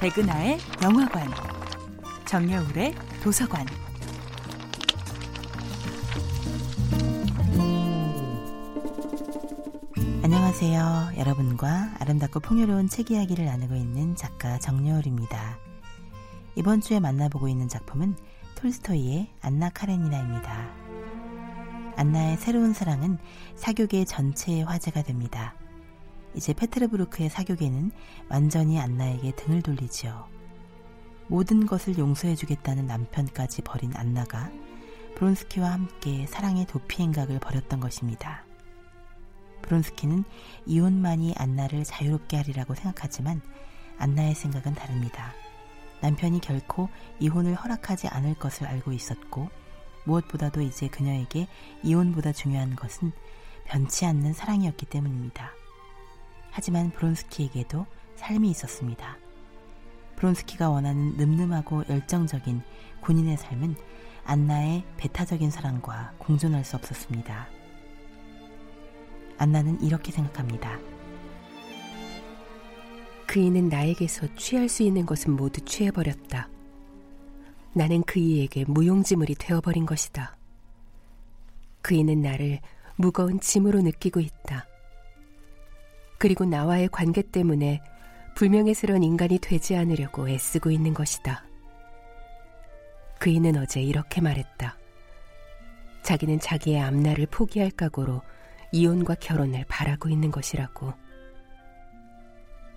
백은하의 영화관, 정여울의 도서관. 안녕하세요. 여러분과 아름답고 풍요로운 책 이야기를 나누고 있는 작가 정여울입니다. 이번 주에 만나보고 있는 작품은 톨스토이의 안나 카레니나입니다. 안나의 새로운 사랑은 사교계 전체의 화제가 됩니다. 이제 페트르부르크의 사교계는 완전히 안나에게 등을 돌리지요. 모든 것을 용서해주겠다는 남편까지 버린 안나가 브론스키와 함께 사랑의 도피 행각을 벌였던 것입니다. 브론스키는 이혼만이 안나를 자유롭게 하리라고 생각하지만 안나의 생각은 다릅니다. 남편이 결코 이혼을 허락하지 않을 것을 알고 있었고 무엇보다도 이제 그녀에게 이혼보다 중요한 것은 변치 않는 사랑이었기 때문입니다. 하지만 브론스키에게도 삶이 있었습니다. 브론스키가 원하는 늠름하고 열정적인 군인의 삶은 안나의 배타적인 사랑과 공존할 수 없었습니다. 안나는 이렇게 생각합니다. 그이는 나에게서 취할 수 있는 것은 모두 취해버렸다. 나는 그 이에게 무용지물이 되어버린 것이다. 그 이는 나를 무거운 짐으로 느끼고 있다. 그리고 나와의 관계 때문에 불명예스러운 인간이 되지 않으려고 애쓰고 있는 것이다. 그이는 어제 이렇게 말했다. 자기는 자기의 앞날을 포기할 각오로 이혼과 결혼을 바라고 있는 것이라고.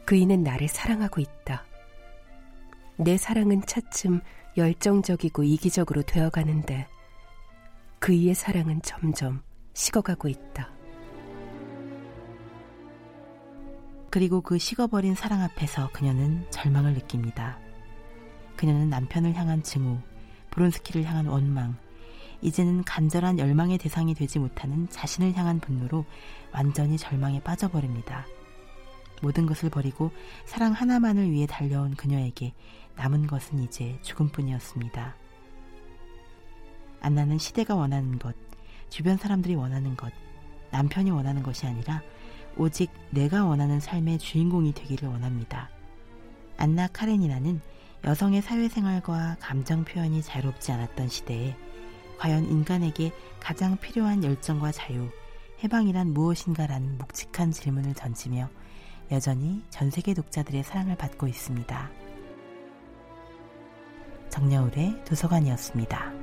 그이는 나를 사랑하고 있다. 내 사랑은 차츰 열정적이고 이기적으로 되어가는데 그이의 사랑은 점점 식어가고 있다. 그리고 그 식어버린 사랑 앞에서 그녀는 절망을 느낍니다. 그녀는 남편을 향한 증오, 브론스키를 향한 원망, 이제는 간절한 열망의 대상이 되지 못하는 자신을 향한 분노로 완전히 절망에 빠져버립니다. 모든 것을 버리고 사랑 하나만을 위해 달려온 그녀에게 남은 것은 이제 죽음뿐이었습니다. 안나는 시대가 원하는 것, 주변 사람들이 원하는 것, 남편이 원하는 것이 아니라 오직 내가 원하는 삶의 주인공이 되기를 원합니다. 안나 카레니나는 여성의 사회생활과 감정 표현이 자유롭지 않았던 시대에 과연 인간에게 가장 필요한 열정과 자유, 해방이란 무엇인가라는 묵직한 질문을 던지며 여전히 전 세계 독자들의 사랑을 받고 있습니다. 정여울의 도서관이었습니다.